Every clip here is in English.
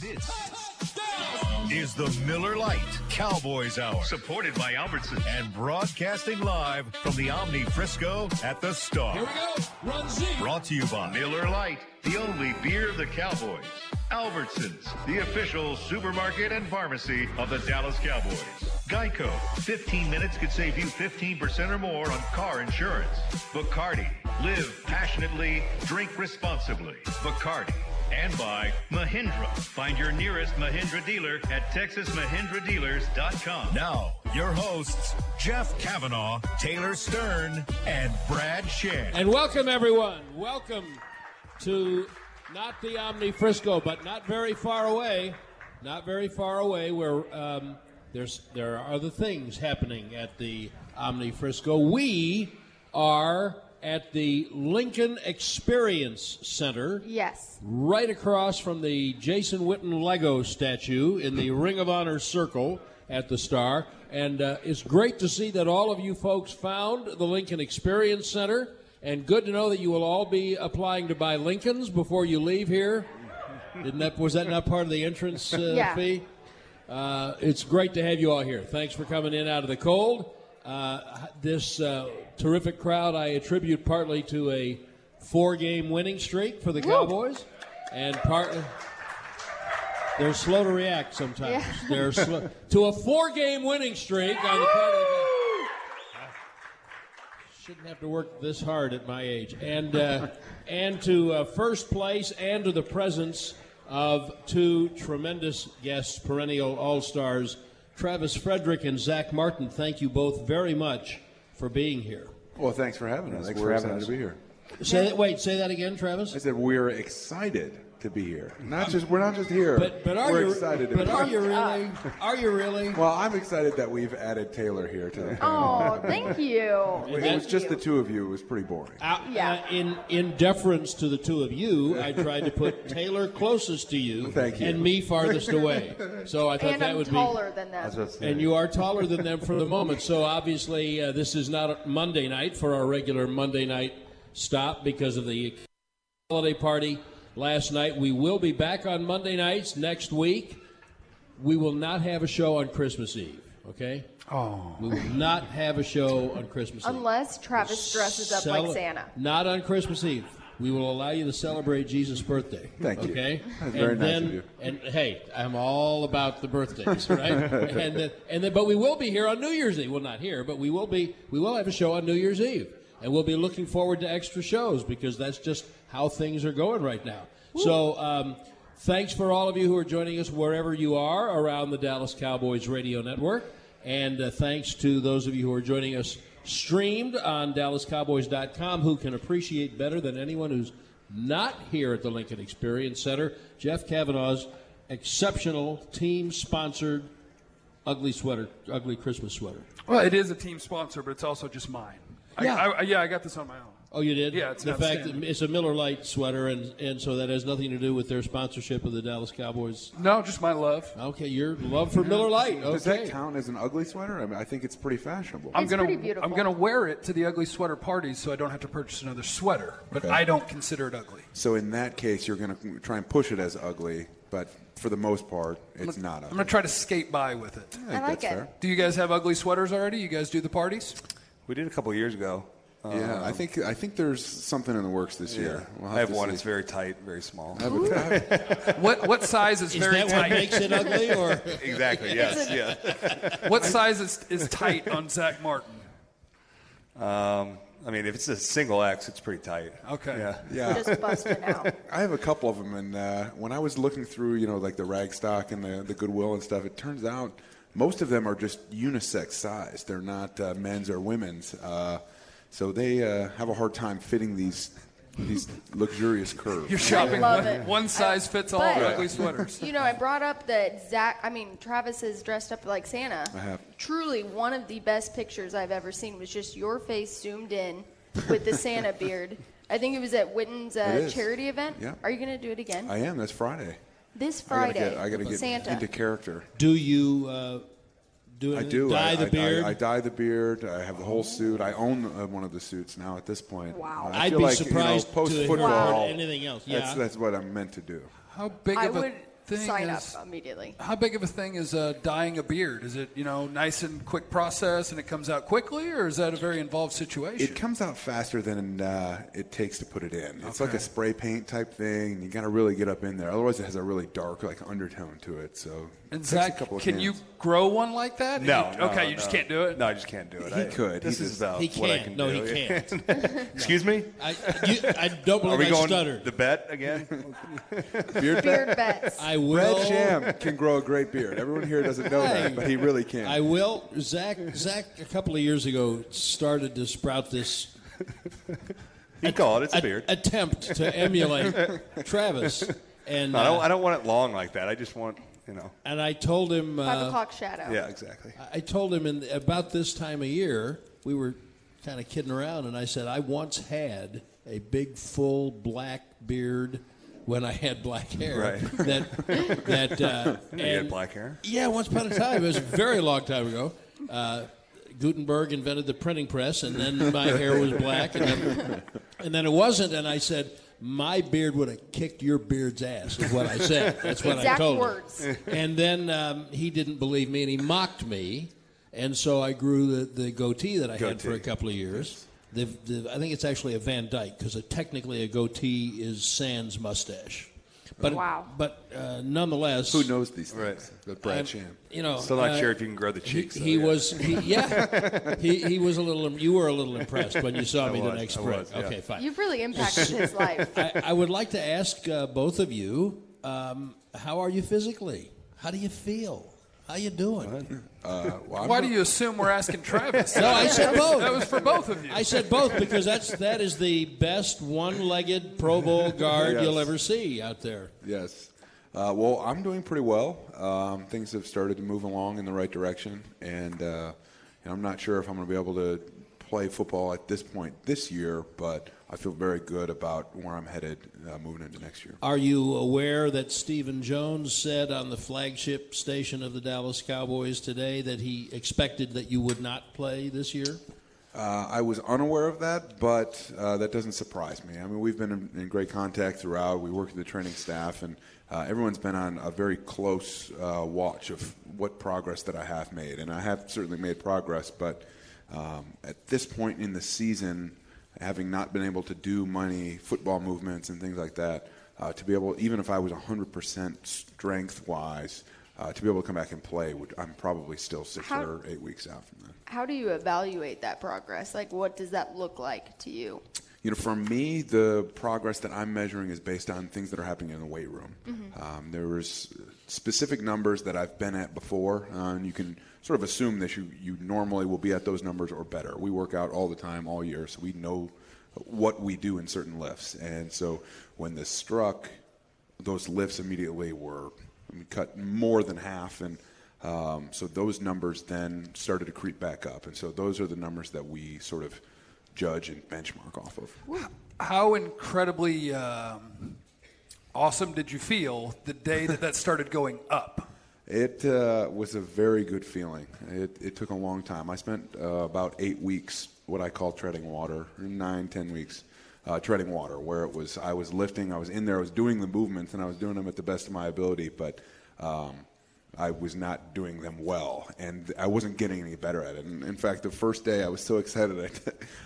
This is the Miller Lite Cowboys Hour, supported by Albertson and broadcasting live from the Omni Frisco at the Star. Here we go. Run Z. Brought to you by Miller Lite, the only beer of the Cowboys. Albertsons, the official supermarket and pharmacy of the Dallas Cowboys. Geico, 15 minutes could save you 15% or more on car insurance. Bacardi, live passionately, drink responsibly. Bacardi. And by Mahindra. Find your nearest Mahindra dealer at TexasMahindraDealers.com. now your hosts, Jeff Kavanaugh, Taylor Stern, and Brad Sham. And welcome, everyone. Welcome to not the Omni Frisco, but not very far away. Not very far away, where um, there's there are other things happening at the Omni Frisco. We are at the Lincoln Experience Center. Yes. right across from the Jason Witten Lego statue in the Ring of Honor Circle at the Star. And uh, it's great to see that all of you folks found the Lincoln Experience Center. And good to know that you will all be applying to buy Lincolns before you leave here. Didn't that was that not part of the entrance uh, Yeah. fee? Uh, it's great to have you all here. Thanks for coming in out of the cold. Uh, this uh, terrific crowd I attribute partly to a four-game winning streak for the Cowboys, and partly they're slow to react sometimes. Yeah. They're slow to a four-game winning streak on the part of the. Shouldn't have to work this hard at my age, and uh, and to uh, first place, and to the presence of two tremendous guests, perennial all stars, Travis Frederick and Zach Martin. Thank you both very much for being here. Well, thanks for having us. Thanks We're for having excited us. to be here. Say that, wait, say that again, Travis. I said we're excited to be here. Not just we're not just here. But but are we're you excited to but be are here. you really? Are you really? Well, I'm excited that we've added Taylor here to the panel. Oh, thank you. it was just the two of you. It was pretty boring. Uh, Yeah. uh, in in deference to the two of you, I tried to put Taylor closest to you, Thank you. and me farthest away. So I thought And that I'm would taller than them. be. And you are taller than them for the moment. So obviously, uh, this is not a Monday night for our regular Monday night stop because of the holiday party last night. We will be back on Monday nights next week. We will not have a show on Christmas Eve. Okay. Oh. We will not have a show on Christmas Eve. Unless Travis dresses up Cele- like Santa. Not on Christmas Eve. We will allow you to celebrate Jesus' birthday. Thank you. Okay. That's very and nice then, of you. And hey, I'm all about the birthdays, right? and then, and then, but we will be here on New Year's Eve. Well, not here, but we will be. We will have a show on New Year's Eve, and we'll be looking forward to extra shows because that's just how things are going right now. So. Um, Thanks for all of you who are joining us wherever you are around the Dallas Cowboys radio network. And uh, thanks to those of you who are joining us streamed on DallasCowboys.com who can appreciate better than anyone who's not here at the Lincoln Experience Center Jeff Kavanaugh's exceptional team sponsored ugly sweater, ugly Christmas sweater. Well, it is a team sponsor, but it's also just mine. Yeah. I, I, yeah, I got this on my own. Oh, you did? Yeah, it's the an fact that it's a Miller Lite sweater, and, and so that has nothing to do with their sponsorship of the Dallas Cowboys. No, just my love. Okay, your love for Miller Lite. Okay. Does that count as an ugly sweater? I mean, I think it's pretty fashionable. I'm It's gonna pretty beautiful. I'm gonna wear it to the ugly sweater parties, so I don't have to purchase another sweater. But I don't consider it ugly. So in that case, you're going to try and push it as ugly, but for the most part, it's not I'm ugly. gonna try to skate by with it. I think I like that's it. fair. Do you guys have ugly sweaters already? You guys do the parties? We did a couple years ago. Yeah, I think I think there's something in the works this year. We'll I have one. see. It's very tight, very small. Have a- I have- What what size is, Is very that tight? what makes it ugly, or exactly. Yes. Yeah. what size is, is tight on Zach Martin? Um, I mean, if it's a single X, it's pretty tight. Okay. Yeah. yeah, Just busting out. I have a couple of them, and uh, when I was looking through, you know, like the rag stock and the, the Goodwill and stuff, it turns out most of them are just unisex size. They're not uh, men's or women's, uh, so they uh, have a hard time fitting these these luxurious curves. You're shopping love one, it. one size fits all But- ugly sweaters. You know, I brought up that Zach, I mean, Travis is dressed up like Santa. I have. Truly, one of the best pictures I've ever seen was just your face zoomed in with the Santa beard. I think it was at Witten's uh, charity event. Yeah. Are you going to do it again? I am. That's Friday. this I gotta Friday. get, I gotta get Santa. into character. do you uh, do I do. dye I, the I- beard? I, I dye the beard. I have the whole suit. I own uh, one of the suits now at this point. Wow. I'd be like, surprised you know, post to hear football. anything else. That's Yeah. that's what I'm meant to do. How big I of a would- thing sign is up immediately. how big of a thing is uh, dyeing a beard? Is it you know nice and quick process and it comes out quickly, or is that a very involved situation? It comes out faster than uh, it takes to put it in. It's like a spray paint type thing. You got to really get up in there. Otherwise, it has a really dark like undertone to it. So and it takes a Zach, couple of can cans. you grow one like that? No, You- no, okay, you no. just can't do it. No, I just can't do it. He I- could. This He is just- about He what I can't. can No, he can't. Excuse me. I, you, I don't Are we I going stuttered. the bet again? beard Beard bets. I will. Brad Sham can grow a great beard. Everyone here doesn't know that, but he really can. I will. Zach, Zach, a couple of years ago started to sprout this You call it. It's a a- beard. attempt to emulate Travis, and No, I don't. uh, I don't want it long like that. I just want you know. and I told him. Five Uh, o'clock shadow. Yeah, exactly. I told him in about this time of year we were kind of kidding around, and I said I once had a big full black beard when I had black hair. Right. That that uh, You had black hair. Yeah, once upon a time. It was a very long time ago. Uh, Gutenberg invented the printing press, and then my hair was black, and then, and then it wasn't. And I said, my beard would have kicked your beard's ass. Is what I said. That's what I Exact told words. him. And then um, he didn't believe me, and he mocked me. And so I grew the, the goatee that I had for a couple of years. The, the, I think it's actually a Van Dyke because technically a goatee is sans mustache. But Wow. but uh, nonetheless, Who knows these things? Right. But Brad I'm- Sham. You know, Still not uh, sure if you can grow the cheeks. He, though, yeah. was, he, yeah, he, he was a little. You were a little impressed when you saw I me the next I spring. was, yeah. Okay, fine. You've really impacted his life. I, I would like to ask uh, both of you, um, how are you physically? How do you feel? How you doing? Uh, well, Why do you assume we're asking Travis? No, I said both. that was for both of you. I said both because that's that is the best one-legged Pro Bowl guard Yes. you'll ever see out there. Yes. Uh, well, I'm doing pretty well. Um, things have started to move along in the right direction, and, uh, and I'm not sure if I'm going to be able to play football at this point this year, but I feel very good about where I'm headed uh, moving into next year. Are you aware that Stephen Jones said on the flagship station of the Dallas Cowboys today that he expected that you would not play this year? Uh, I was unaware of that, but uh, that doesn't surprise me. I mean, we've been in, in great contact throughout. We work with the training staff, and uh, everyone's been on a very close uh, watch of what progress that I have made. And I have certainly made progress, but um, at this point in the season, having not been able to do money, football movements and things like that, uh, to be able, even if I was 100% strength wise, uh, to be able to come back and play, would, I'm probably still six How- or eight weeks out from that. How do you evaluate that progress? Like, what does that look like to you? You know, for me, the progress that I'm measuring is based on things that are happening in the weight room. Um, there was specific numbers that I've been at before, uh, and you can sort of assume that you, you normally will be at those numbers or better. We work out all the time, all year, so we know what we do in certain lifts. And so when this struck, those lifts immediately were I mean, cut more than half, and um, so those numbers then started to creep back up. And so those are the numbers that we sort of judge and benchmark off of. How incredibly um, awesome did you feel the day that that started going up? It uh, was a very good feeling. It, it took a long time. I spent uh, about eight weeks, what I call treading water, nine, ten weeks, uh, treading water, where it was I was lifting, I was in there, I was doing the movements, and I was doing them at the best of my ability, but um, I was not doing them well, and I wasn't getting any better at it. And in fact, the first day I was so excited,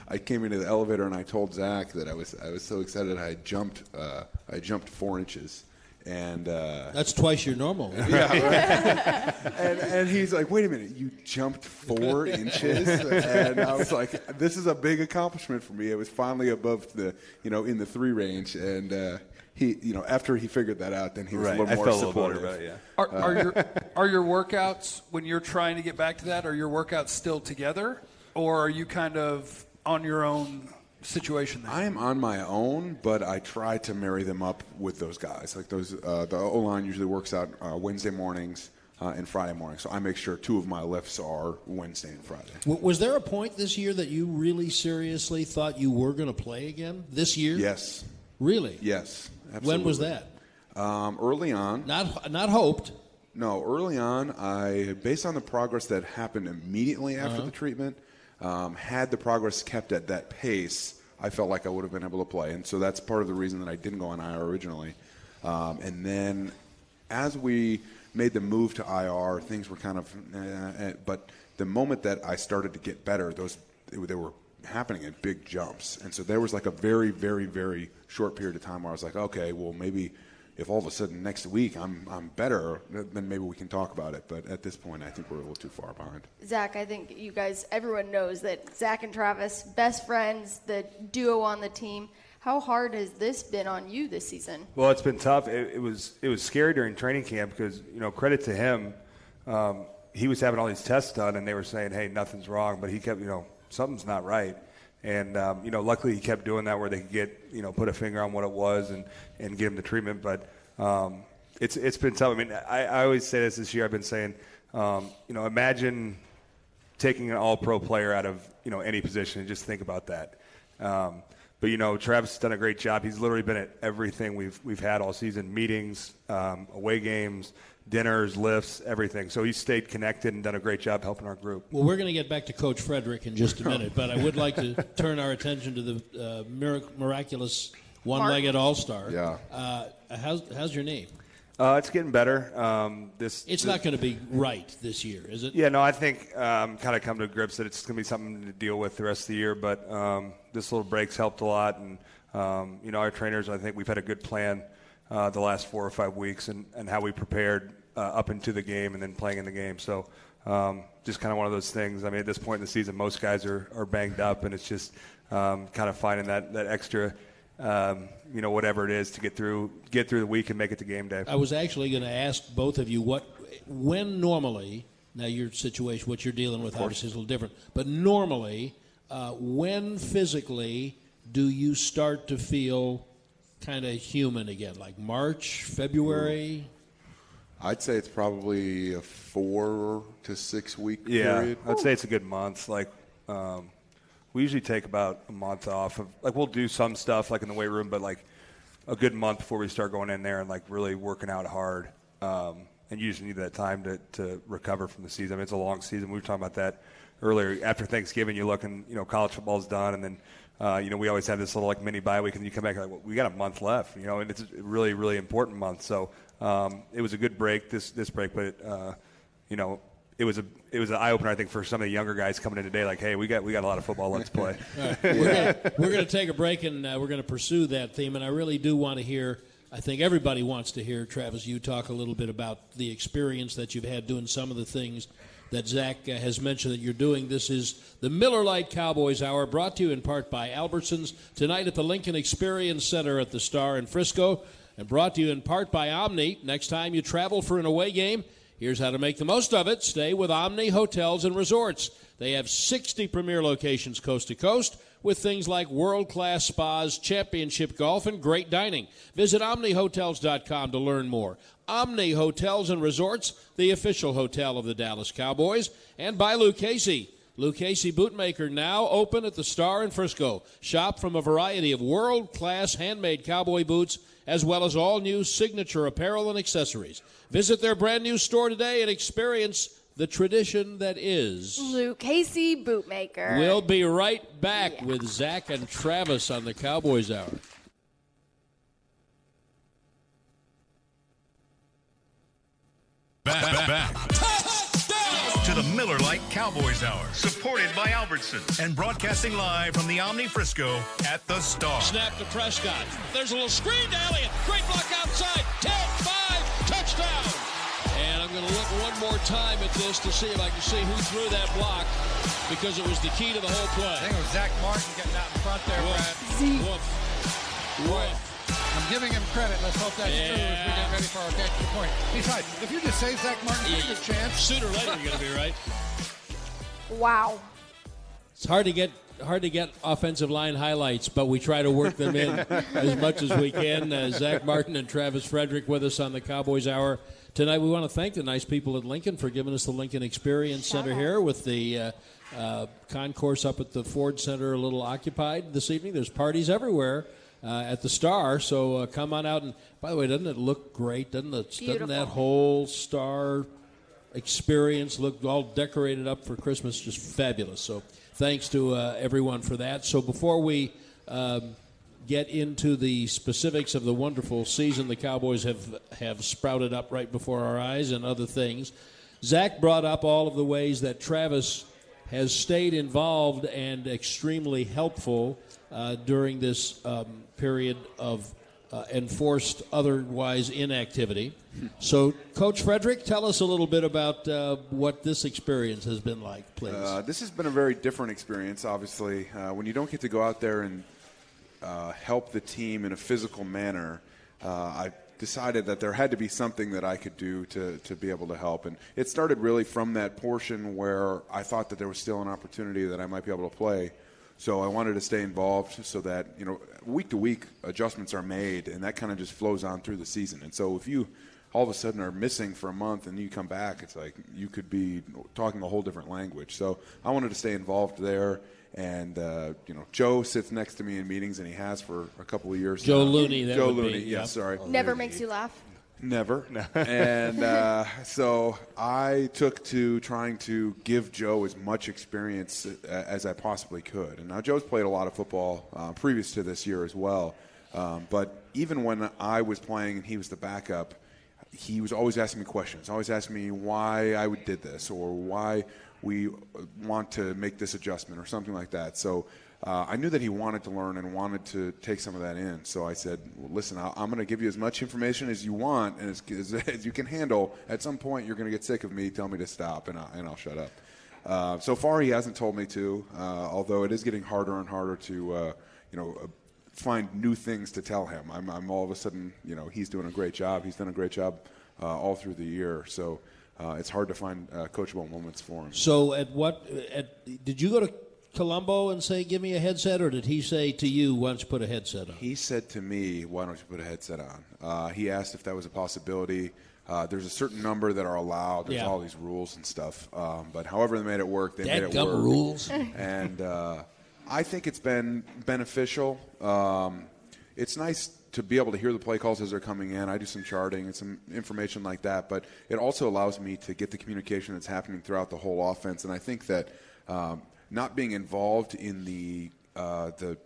I, I came into the elevator and I told Zach that I was I was so excited I jumped uh, I jumped four inches. And uh, That's twice your normal. and, and he's like, wait a minute, you jumped four inches? And I was like, this is a big accomplishment for me. It was finally above the, you know, in the three range. And uh, he, you know, after he figured that out, then he was Right. a little I more felt a little supportive. better about it, yeah. Are, are your are your workouts when you're trying to get back to that? Are your workouts still together, or are you kind of on your own situation? There? I am on my own, but I try to marry them up with those guys. Like those, uh, the O line usually works out uh, Wednesday mornings uh, and Friday mornings. So I make sure two of my lifts are Wednesday and Friday. W- Was there a point this year that you really seriously thought you were going to play again this year? Yes, Really? yes. Absolutely. When was that? Um, early on. Not not hoped. No, early on, I based on the progress that happened immediately after Uh-huh. the treatment, um, had the progress kept at that pace, I felt like I would have been able to play, and so that's part of the reason that I didn't go on IR originally. Um, and then as we made the move to IR, things were kind of. Uh, but the moment that I started to get better, those they were happening in big jumps, and so there was like a very, very, very short period of time where I was like, okay, well maybe if all of a sudden next week I'm I'm better, then maybe we can talk about it. But at this point, I think we're a little too far behind. Zach, I think you guys, everyone knows that Zach and Travis, best friends, the duo on the team. How hard has this been on you this season? Well, it's been tough. It, it was it was scary during training camp because you know credit to him, um, he was having all these tests done and they were saying, hey, nothing's wrong, but he kept you know something's not right. And um, you know, luckily he kept doing that where they could get you know put a finger on what it was and, and get him the treatment. But um, it's it's been tough. I mean, I, I always say this this year. I've been saying, um, you know, imagine taking an All-Pro player out of you know any position and just think about that. Um, but you know, Travis has done a great job. He's literally been at everything we've we've had all season: meetings, um, away games, dinners, lifts, everything. So he's stayed connected and done a great job helping our group. Well, we're going to get back to Coach Frederick in just a minute, but I would like to turn our attention to the uh, mirac- miraculous one-legged all-star. Yeah. Uh, how's how's your knee? Uh, it's getting better. Um, this It's this- not going to be right this year, is it? Yeah, no, I think um, kind of come to grips that it's going to be something to deal with the rest of the year. But um, this little break's helped a lot, and um, you know, our trainers, I think we've had a good plan uh, the last four or five weeks, and, and how we prepared uh, up into the game and then playing in the game. So um, just kind of one of those things. I mean, at this point in the season, most guys are, are banged up, and it's just um, kind of finding that that extra. Um, you know, whatever it is to get through, get through the week and make it to game day. I was actually going to ask both of you what, when normally, now your situation, what you're dealing with, obviously is a little different, but normally, uh, when physically do you start to feel kind of human again? Like March, February? I'd say it's probably a four to six week Yeah, period. I'd say it's a good month. Like, um, we usually take about a month off of like we'll do some stuff like in the weight room, but like a good month before we start going in there and like really working out hard. Um, and you usually need that time to, to recover from the season. I mean, it's a long season. We were talking about that earlier. After Thanksgiving, you look and you know college football's done, and then uh, you know we always have this little like mini bye week, and you come back like well, we got a month left. You know, and it's a really really important month. So um, it was a good break this this break, but uh, you know it was a it was an eye opener I think for some of the younger guys coming in today. Like, hey, we got we got a lot of football. Let's play. we're going to take a break and uh, we're going to pursue that theme. And I really do want to hear. I think everybody wants to hear Travis. You talk a little bit about the experience that you've had doing some of the things that Zach uh, has mentioned that you're doing. This is the Miller Lite Cowboys Hour, brought to you in part by Albertsons tonight at the Lincoln Experience Center at the Star in Frisco, and brought to you in part by Omni. Next time you travel for an away game. Here's how to make the most of it. Stay with Omni Hotels and Resorts. They have 60 premier locations coast to coast with things like world class spas, championship golf, and great dining. Visit OmniHotels.com to learn more. Omni Hotels and Resorts, the official hotel of the Dallas Cowboys, and by Lucchese. Lou Casey Bootmaker now open at the Star in Frisco. Shop from a variety of world class handmade cowboy boots as well as all new signature apparel and accessories. Visit their brand new store today and experience the tradition that is. Lucchese, bootmaker. We'll be right back with Zach and Travis on the Cowboys Hour. Back, back, back. To the Miller Lite Cowboys Hour, supported by Albertsons and broadcasting live from the Omni Frisco at the Star. Snap to Prescott. There's a little screen to Elliott. Great block outside. 10 5, touchdown. And I'm going to look one more time at this to see if I can see who threw that block because it was the key to the whole play. I think it was Zach Martin getting out in front there, Brad. Woof. Woof. I'm giving him credit. Let's hope that's true as we get ready for our extra point. Besides, if you just say Zach Martin, there's a good chance. Sooner or later, you're going to be right. Wow. It's hard to get hard to get offensive line highlights, but we try to work them in as much as we can. Uh, Zach Martin and Travis Frederick with us on the Cowboys Hour tonight. We want to thank the nice people at Lincoln for giving us the Lincoln Experience Center here with the uh, uh, concourse up at the Ford Center a little occupied this evening. There's parties everywhere. Uh, at the Star, so uh, come on out and. By the way, doesn't it look great? Doesn't it? Doesn't that whole Star experience look all decorated up for Christmas, just fabulous. So thanks to uh, everyone for that. So before we um, get into the specifics of the wonderful season the Cowboys have have sprouted up right before our eyes and other things. Zach brought up all of the ways that Travis has stayed involved and extremely helpful uh, during this um, period of uh, enforced otherwise inactivity. So, Coach Frederick, tell us a little bit about uh, what this experience has been like, please. Uh, this has been a very different experience, obviously. Uh, when you don't get to go out there and uh, help the team in a physical manner, uh, I decided that there had to be something that I could do to, to be able to help. And it started really from that portion where I thought that there was still an opportunity that I might be able to play. So I wanted to stay involved so that, you know, week to week adjustments are made and that kind of just flows on through the season. And so if you all of a sudden are missing for a month and you come back, it's like you could be talking a whole different language. So I wanted to stay involved there. And uh, you know, Joe sits next to me in meetings, and he has for a couple of years. Joe now. Looney, that Joe would be, Looney, yes, yeah. sorry. Never makes you laugh. Never. and uh, so I took to trying to give Joe as much experience uh, as I possibly could. And now Joe's played a lot of football uh, previous to this year as well. Um, but even when I was playing and he was the backup, he was always asking me questions, always asking me why I did this or why we want to make this adjustment or something like that. So uh, I knew that he wanted to learn and wanted to take some of that in. So I said, well, listen, i am going to give you as much information as you want and as, as, as you can handle. At some point, you're going to get sick of me, tell me to stop, and, I, and I'll shut up. Uh, so far, he hasn't told me to, uh, although it is getting harder and harder to, uh, you know, uh, find new things to tell him. I'm, I'm, all of a sudden, you know, he's doing a great job. He's done a great job uh, all through the year. So uh, it's hard to find uh, coachable moments for him. So, at what? At, did you go to Colombo and say, "Give me a headset," or did he say to you, "Why don't you put a headset on"? He said to me, "Why don't you put a headset on?" Uh, he asked if that was a possibility. Uh, there's a certain number that are allowed. There's Yeah. all these rules and stuff. Um, but however they made it work, they made it work. rules. and uh, I think it's been beneficial. Um, it's nice to be able to hear the play calls as they're coming in. I do some charting and some information like that, but it also allows me to get the communication that's happening throughout the whole offense. And I think that um, not being involved in the uh, the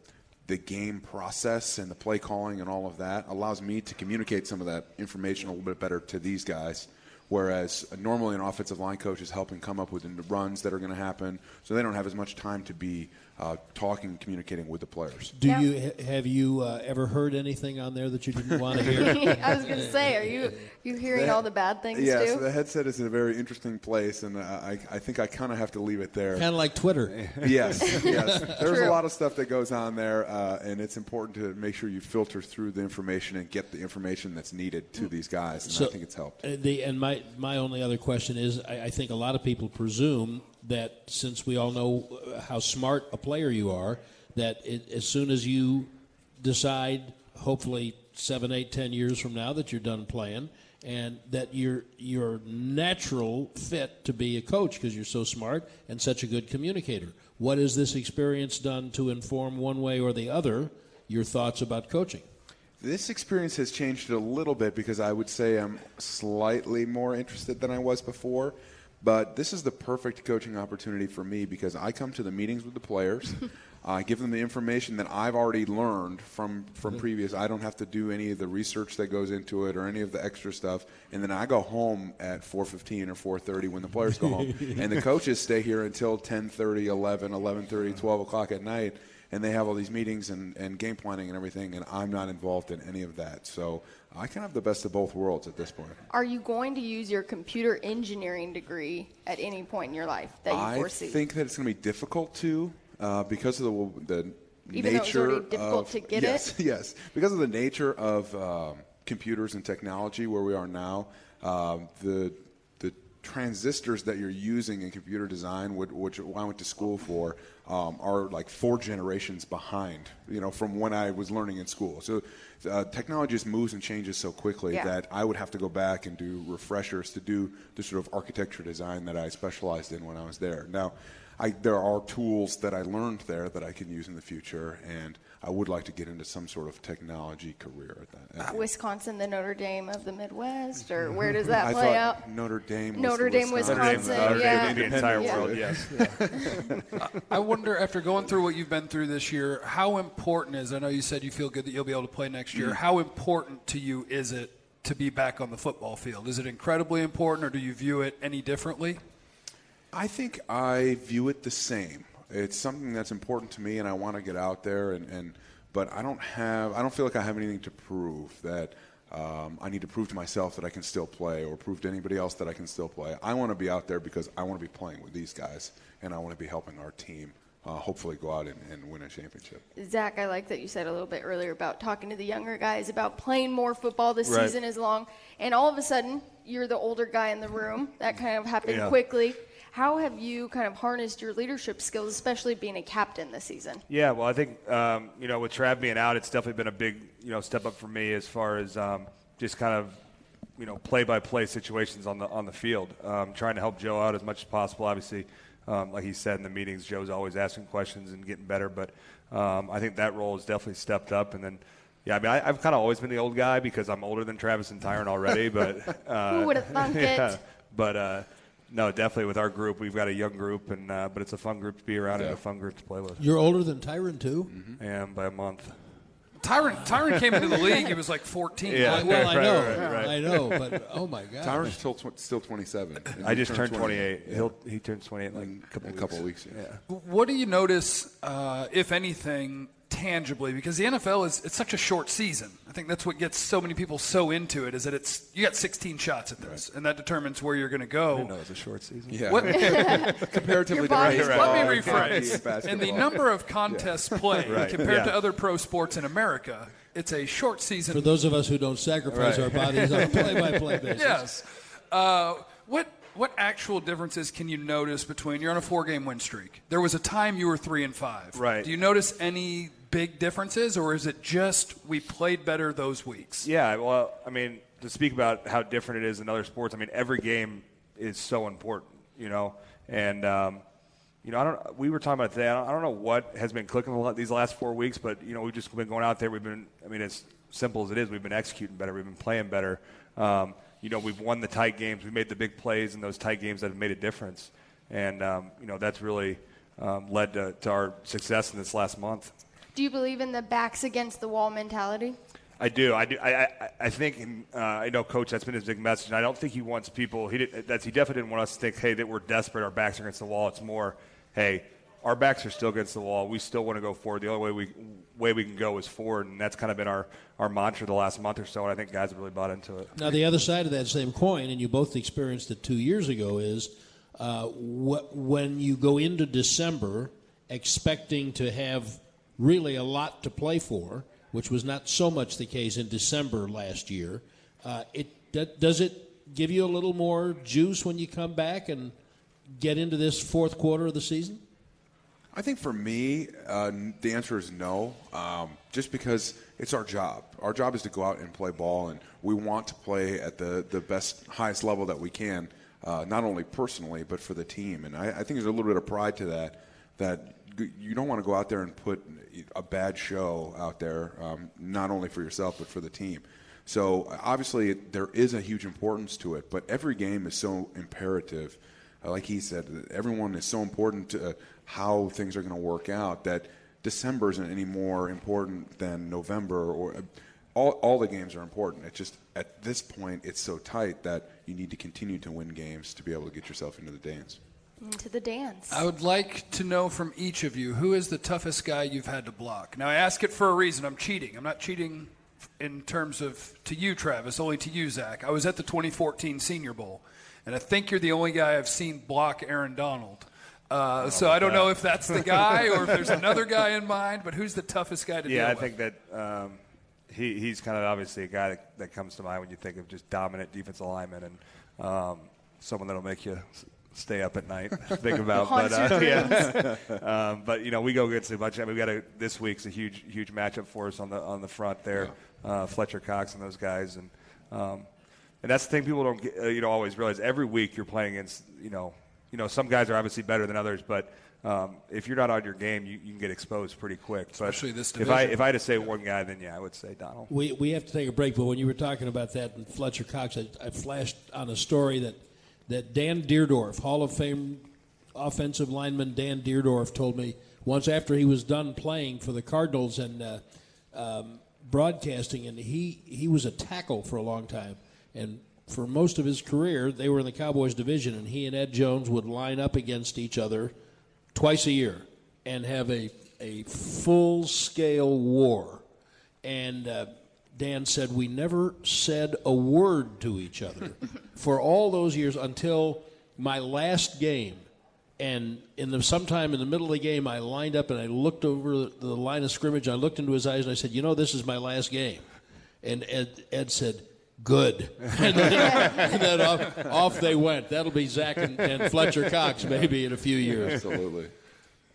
the game process and the play calling and all of that allows me to communicate some of that information a little bit better to these guys. Whereas normally an offensive line coach is helping come up with the runs that are going to happen, so they don't have as much time to be uh, talking, communicating with the players. Do Yeah. you have you uh, ever heard anything on there that you didn't want to hear? I was gonna say, are you you hearing all the bad things Yes, too? the headset is in a very interesting place, and uh, I, I think I kind of have to leave it there. kind of like Twitter. yes, yes. There's True. a lot of stuff that goes on there, uh, and it's important to make sure you filter through the information and get the information that's needed to these guys, and I think it's helped. Uh, The, and my, my only other question is I, I think a lot of people presume that since we all know how smart a player you are, that it, as soon as you decide, hopefully seven, eight, ten years from now, that you're done playing, and that you're you're natural fit to be a coach because you're so smart and such a good communicator. What has this experience done to inform one way or the other your thoughts about coaching? This experience has changed a little bit because I would say I'm slightly more interested than I was before. But this is the perfect coaching opportunity for me because I come to the meetings with the players. I give them the information that I've already learned from, from previous. I don't have to do any of the research that goes into it or any of the extra stuff. And then I go home at 4:15 or 4:30 when the players go home, and the coaches stay here until 10:30, 11, 11:30, 12 o'clock at night and they have all these meetings and, and game planning and everything, and I'm not involved in any of that. So I kind of have the best of both worlds at this point. Are you going to use your computer engineering degree at any point in your life that you I foresee? think that it's going to be difficult to uh, because of the, the Even though it's nature of to get yes, it? yes, because of the nature of um, computers and technology where we are now. Um, the transistors that you're using in computer design, which, which I went to school for, um, are like four generations behind, you know, from when I was learning in school. So uh, technology just moves and changes so quickly Yeah. that I would have to go back and do refreshers to do the sort of architecture design that I specialized in when I was there. Now, I, there are tools that I learned there that I can use in the future, and I would like to get into some sort of technology career at that. at- uh, Wisconsin, the Notre Dame of the Midwest, or where does that I play out? Notre Dame. Notre the Dame, Wisconsin. Wisconsin, Notre Dame, yeah. the entire Yeah. world, yes. I wonder, after going through what you've been through this year, how important is? I know you said you feel good that you'll be able to play next year. Mm-hmm. How important to you is it to be back on the football field? Is it incredibly important, or do you view it any differently? I think I view it the same. It's something that's important to me, and I want to get out there. And, and but I don't have. I don't feel like I have anything to prove that. Um, I need to prove to myself that I can still play, or prove to anybody else that I can still play. I want to be out there because I want to be playing with these guys, and I want to be helping our team. Uh, hopefully, go out and, and win a championship. Zach, I like that you said a little bit earlier about talking to the younger guys about playing more football. The Right. season is long, and all of a sudden, you're the older guy in the room. That kind of happened Yeah. quickly. How have you kind of harnessed your leadership skills, especially being a captain this season? Yeah, well, I think um, you know with Trav being out, it's definitely been a big you know step up for me as far as um, just kind of you know play-by-play situations on the on the field, um, trying to help Joe out as much as possible. Obviously, um, like he said in the meetings, Joe's always asking questions and getting better, but um, I think that role has definitely stepped up. And then, yeah, I mean, I, I've kind of always been the old guy because I'm older than Travis and Tyron already, but uh, Who would have thunk yeah, it? but. Uh, no, definitely with our group, we've got a young group, and uh, but it's a fun group to be around and a fun group to play with. You're older than Tyron too. And by a month. Tyron, Tyron came into the league. He was like 14. Yeah. I- well, I know, right, right. I know, but oh my God, Tyron's still tw- still 27. I just turned 28. Yeah. He'll he turns 28 like a couple a weeks. couple of weeks. Yeah. What do you notice, uh, if anything, tangibly? Because the NFL is it's such a short season. I think that's what gets so many people so into it. Is that it's you got 16 shots at this, and that determines where you're going to go. I didn't know it was a short season. Yeah. What- Comparatively Your to body's baseball, Let me rephrase. and the number of contests played Right. compared Yeah. to other pro sports in America, it's a short season. For those of us who don't sacrifice our bodies on a play-by-play basis. yes. Uh, what what actual differences can you notice between you're on a four game win streak? There was a time you were three and five. Right. Do you notice any big differences, or is it just we played better those weeks? Yeah, well, I mean, to speak about how different it is in other sports, I mean, every game is so important, you know, and um, you know, I don't. We were talking about today. I don't, know what has been clicking these last four weeks, but you know, we've just been going out there. We've been. I mean, as simple as it is, we've been executing better. We've been playing better. Um, you know, we've won the tight games. We made the big plays in those tight games that have made a difference, and um, you know, that's really um, led to, to our success in this last month. Do you believe in the backs against the wall mentality? I do. I do. I, I, I think. Uh, I know, Coach. That's been his big message. And I don't think he wants people. He did, that's he definitely didn't want us to think, hey, that we're desperate. Our backs are against the wall. It's more, hey, our backs are still against the wall. We still want to go forward. The only way we way we can go is forward, and that's kind of been our our mantra the last month or so. And I think guys have really bought into it. Now, the other side of that same coin, and you both experienced it two years ago, is uh, wh- when you go into December expecting to have really a lot to play for, which was not so much the case in December last year. Uh, it does it give you a little more juice when you come back and get into this fourth quarter of the season? I think for me, uh, the answer is no. Um, just because it's our job. Our job is to go out and play ball, and we want to play at the, the best, highest level that we can, uh, not only personally, but for the team. And I, I think there's a little bit of pride to that, that you don't want to go out there and put a bad show out there, um, not only for yourself, but for the team. So obviously, there is a huge importance to it, but every game is so imperative like he said, everyone is so important to uh, how things are going to work out that December isn't any more important than November or uh, all, all the games are important. It's just at this point, it's so tight that you need to continue to win games to be able to get yourself into the dance. Into the dance. I would like to know from each of you who is the toughest guy you've had to block. Now, I ask it for a reason. I'm cheating. I'm not cheating in terms of to you, Travis, only to you, Zach. I was at the 2014 Senior Bowl, and I think you're the only guy I've seen block Aaron Donald. Uh, so I don't know if that's the guy or if there's another guy in mind, but who's the toughest guy to Yeah, I deal with? think that um, he, he's kind of obviously a guy that, that comes to mind when you think of just dominant defensive lineman and um, someone that'll make you s- stay up at night think about. Haunts but uh, yeah, um, but you know we go against a bunch. I mean, we got a, this week's a huge huge matchup for us on the on the front there. Uh, Fletcher Cox and those guys and. Um, and that's the thing people don't get, uh, you know always realize. Every week you're playing against you know you know some guys are obviously better than others, but um, if you're not on your game, you, you can get exposed pretty quick. But Especially this If I if I had to say one guy, then yeah, I would say Donald. We, we have to take a break, but when you were talking about that and Fletcher Cox, I, I flashed on a story that, that Dan Dierdorf, Hall of Fame offensive lineman Dan Dierdorf, told me once after he was done playing for the Cardinals and uh, um, broadcasting, and he, he was a tackle for a long time. And for most of his career, they were in the Cowboys division, and he and Ed Jones would line up against each other twice a year and have a, a full scale war. And uh, Dan said, We never said a word to each other for all those years until my last game. And in the sometime in the middle of the game, I lined up and I looked over the line of scrimmage. I looked into his eyes and I said, "You know, this is my last game." And Ed, Ed said, "Good." And then, and then off, off they went. That'll be Zach and, and Fletcher Cox maybe in a few years. Absolutely.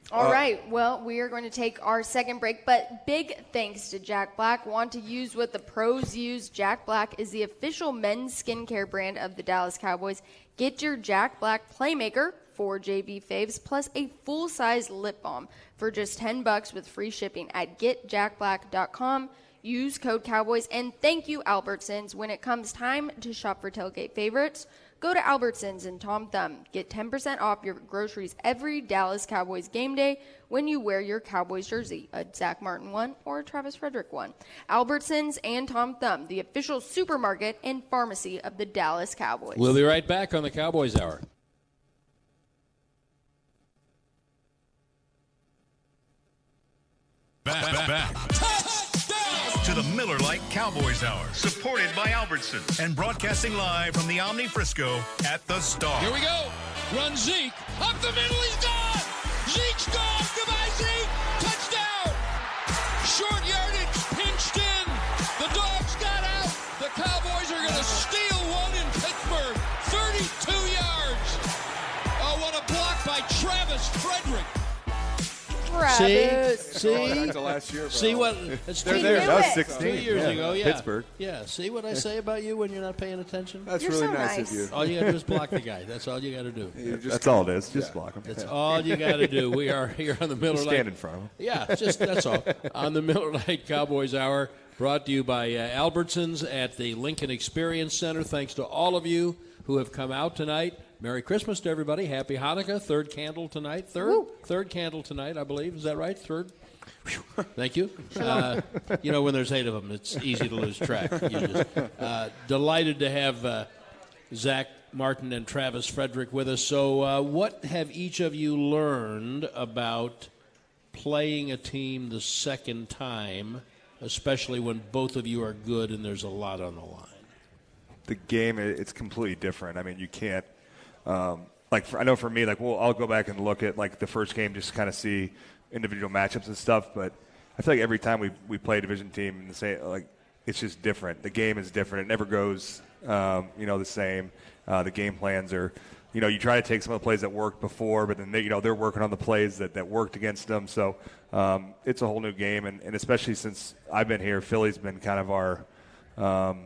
All uh, right. Well, we are going to take our second break, but big thanks to Jack Black. Want to use what the pros use? Jack Black is the official men's skincare brand of the Dallas Cowboys. Get your Jack Black Playmaker for JV faves plus a full-size lip balm for just 10 bucks with free shipping at getjackblack.com. Use code Cowboys and thank you Albertsons when it comes time to shop for tailgate favorites. Go to Albertsons and Tom Thumb. Get 10% off your groceries every Dallas Cowboys game day when you wear your Cowboys jersey, a Zach Martin one or a Travis Frederick one. Albertsons and Tom Thumb, the official supermarket and pharmacy of the Dallas Cowboys. We'll be right back on the Cowboys Hour. Back, back, back. To the Miller Lite Cowboys Hour, supported by Albertsons and broadcasting live from the Omni Frisco at the Star. Here we go. Run Zeke. Up the middle. He's gone. Zeke's gone. Goodbye, Zeke. Travis. See, see, to last year, bro. see what? It's They're two there. years- That was two 16. years Yeah. ago. Yeah, Pittsburgh. Yeah, see what I say about you when you're not paying attention. That's You're really so nice, nice. of you. All you got to do is block the guy. That's all you got to do. You just That's all it is. Just Yeah. block him. That's all you got to do. We are here on the Miller Just Lite. stand in front of him. Yeah, just that's all. On the Miller Lite Cowboys Hour, brought to you by uh, Albertsons at the Lincoln Experience Center. Thanks to all of you who have come out tonight. Merry Christmas to everybody. Happy Hanukkah. Third candle tonight. Third, third candle tonight, I believe. Is that right? Third. Thank you. Uh, you know, when there's eight of them, it's easy to lose track. You just, uh, delighted to have uh, Zach Martin and Travis Frederick with us. So, uh, what have each of you learned about playing a team the second time, especially when both of you are good and there's a lot on the line? the game it's completely different. I mean, you can't um, like for, I know for me like well I'll go back and look at like the first game just kind of see individual matchups and stuff, but I feel like every time we we play a division team and say like it's just different. The game is different. It never goes um, you know the same. Uh, the game plans are you know you try to take some of the plays that worked before, but then they, you know they're working on the plays that, that worked against them. So um, it's a whole new game, and, and especially since I've been here, Philly's been kind of our um,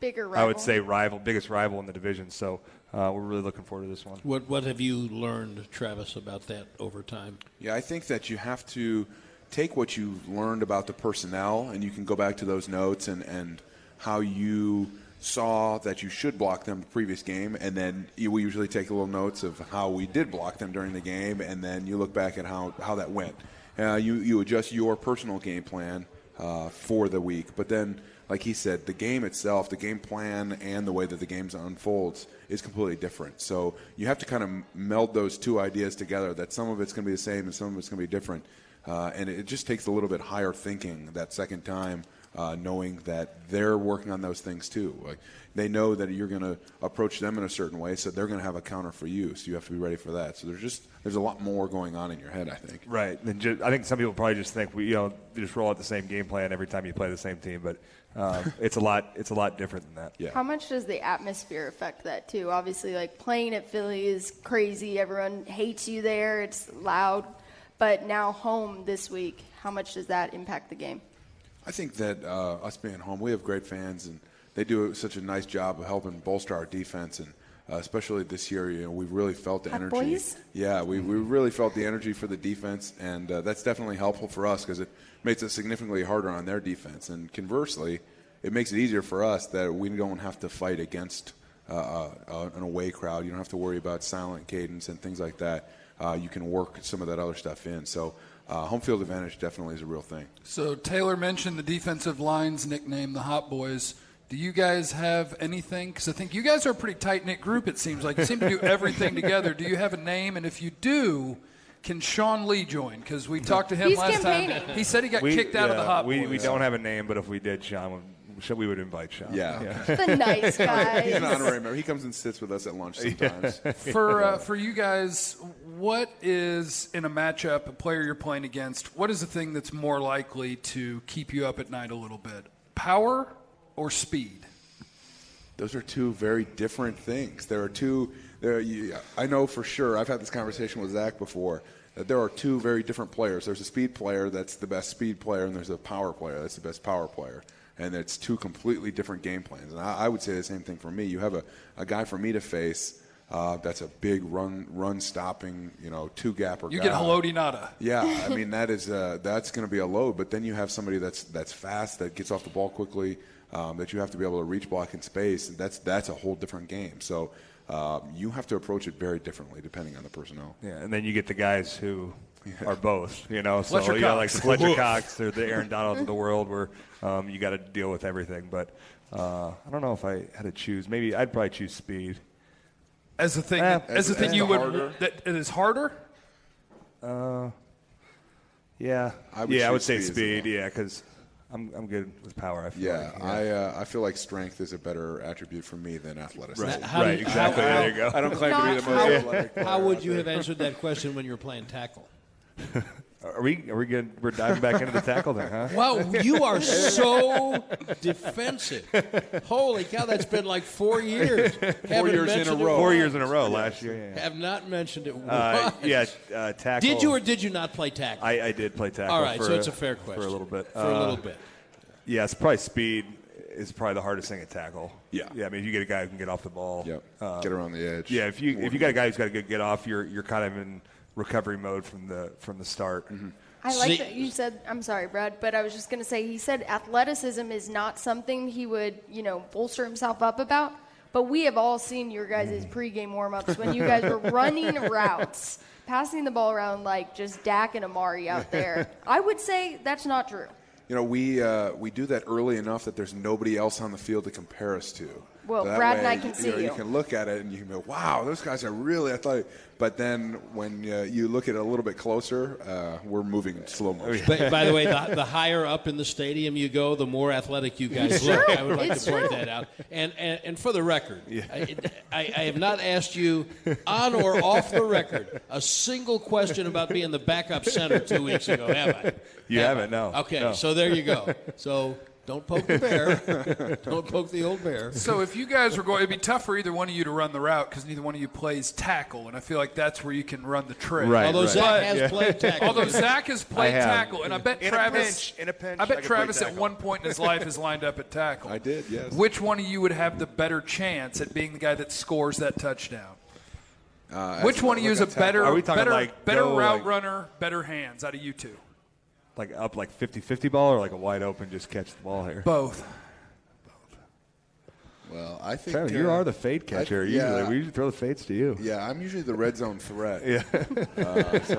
Bigger I would say rival, biggest rival in the division. So uh, we're really looking forward to this one. What What have you learned, Travis, about that over time? Yeah, I think that you have to take what you've learned about the personnel and you can go back to those notes and, and how you saw that you should block them the previous game and then you, we usually take little notes of how we did block them during the game and then you look back at how, how that went. Uh, you, you adjust your personal game plan uh, for the week. But then, like he said, the game itself, the game plan, and the way that the game unfolds is completely different. So you have to kind of meld those two ideas together. That some of it's going to be the same and some of it's going to be different. Uh, and it just takes a little bit higher thinking that second time, uh, knowing that they're working on those things too. Like they know that you're going to approach them in a certain way, so they're going to have a counter for you. So you have to be ready for that. So there's just there's a lot more going on in your head, I think. Right. And ju- I think some people probably just think we, you know, just roll out the same game plan every time you play the same team, but um, it's a lot. It's a lot different than that. Yeah. How much does the atmosphere affect that too? Obviously, like playing at Philly is crazy. Everyone hates you there. It's loud. But now home this week, how much does that impact the game? I think that uh, us being home, we have great fans, and they do such a nice job of helping bolster our defense. And uh, especially this year. You know, we've really felt the Hot energy. boys? Yeah, we, we really felt the energy for the defense, and uh, that's definitely helpful for us because it makes it significantly harder on their defense. And conversely, it makes it easier for us that we don't have to fight against uh, uh, an away crowd. You don't have to worry about silent cadence and things like that. Uh, you can work some of that other stuff in. So, uh, home field advantage definitely is a real thing. So Taylor mentioned the defensive line's nickname, the Hot Boys. Do you guys have anything? Because I think you guys are a pretty tight knit group. It seems like you seem to do everything together. Do you have a name? And if you do, can Sean Lee join? Because we talked to him He's last campaigning. time. He said he got We- kicked out of the yeah, Hot we, Boys. We don't have a name, but if we did, Sean would. should- We would invite Sean. Yeah. The nice guy. He's an guys. honorary member. He comes and sits with us at lunch sometimes. for uh, for you guys, what is in a matchup, a player you're playing against? What is the thing that's more likely to keep you up at night a little bit? Power or speed? Those are two very different things. There are two. There, you, I know for sure. I've had this conversation with Zach before. That there are two very different players. There's a speed player that's the best speed player, and there's a power player that's the best power player. And it's two completely different game plans. And I, I would say the same thing for me. You have a, a guy for me to face uh, that's a big run run stopping, you know, two gapper. You guy. get Haloti Ngata. Yeah, I mean that is uh, that's going to be a load. But then you have somebody that's that's fast, that gets off the ball quickly, um, that you have to be able to reach block in space. And that's that's a whole different game. So uh, you have to approach it very differently depending on the personnel. Yeah, and then you get the guys who are both, you know. So Fletcher you know, like the Fletcher Cox or the Aaron Donalds of the world, where um, you got to deal with everything. But uh, I don't know if I had to choose. Maybe I'd probably choose speed. As a thing, Eh, as a as- thing as you the would harder- that it is harder. Yeah, I would yeah, I would say speed speed. well. Yeah, because I'm I'm good with power. I feel Yeah, like, I uh, I feel like strength is a better attribute for me than athleticism. right, How right, exactly. how- there you go. I don't claim to be the most athletic. How would you there. have answered that question when you were playing tackle? Are we are we good? We're diving back into the tackle thing, huh? Wow, you are so defensive. Holy cow, that's been like four years. Haven't years in a row. Four years in a row last year. Yeah. yeah. Have not mentioned it once. Uh, yeah, uh, tackle. Did you or did you not play tackle? I, I did play tackle. All right, for, so it's a fair question. for a little bit. For a Uh, little bit. Yeah, it's probably speed is probably the hardest thing at tackle. Yeah. yeah. I mean, if you get a guy who can get off the ball. Yep. uh, Get around the edge. Yeah, if you if you got a guy who's got to get, get off, you're you're kind of in recovery mode from the from the start. Mm-hmm. I like that you said. I'm sorry, Brad, but I was just going to say he said athleticism is not something he would, you know, bolster himself up about. But we have all seen your guys' pregame warm-ups when you guys were running routes, passing the ball around like just Dak and Amari out there. I would say that's not true. You know, we uh, we do that early enough that there's nobody else on the field to compare us to. Well, that Brad and I can see know, you. You can look at it and you can go, "Wow, those guys are really athletic." But then when uh, you look at it a little bit closer, uh, we're moving in slow motion. But, by the way, the, the higher up in the stadium you go, the more athletic you guys look. I would like It's to point true. that out. And, and, and for the record, I, I, I have not asked you, on or off the record, a single question about being the backup center two weeks ago, have I? You Have haven't, I? no. Okay, No. so there you go. So don't poke the bear. don't poke the old bear. So if you guys were going, it'd be tough for either one of you to run the route because neither one of you plays tackle, and I feel like that's where you can run the trick. Right. Although Zach But- has played tackle. Although Zach has played have. tackle, and I bet In a Travis, pinch, in a pinch, I I bet could Travis at one point in his life has lined up at tackle. I did, yes. Which one of you would have the better chance at being the guy that scores that touchdown? Uh, Which one of you look is a better, Are we talking better, like better go, route like- runner, better hands out of you two? Like up like 50-50 ball or like a wide open just catch the ball here. Both. Well, I think Travis, uh, you are the fade I- catcher. yeah. usually. We usually throw the fades to you. Yeah, I'm usually the red zone threat. Yeah.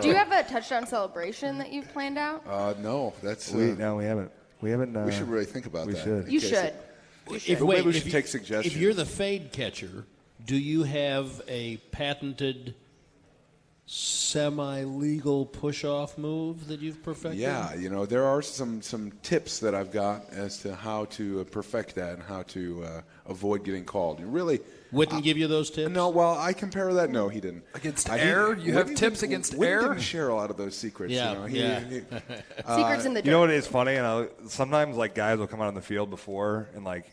Do you have a touchdown celebration that you've planned out? Uh, no, that's. Uh, we no, we haven't. We haven't. Uh, we should really think about that. we that. should. in You should. it- If, Well, maybe we if should you- take suggestions. If you're the fade catcher, do you have a patented semi-legal push-off move that you've perfected? Yeah, you know, there are some, some tips that I've got as to how to uh, perfect that and how to uh, avoid getting called. You really. Wouldn't give you those tips. No, well, I compare that. No, he didn't. Against Uh, he- air? You have tips against Whitney air? didn't share a lot of those secrets. Yeah, you know. He- yeah. he- Secrets in the dirt. You know what is funny? And I'll, sometimes like guys will come out on the field before and like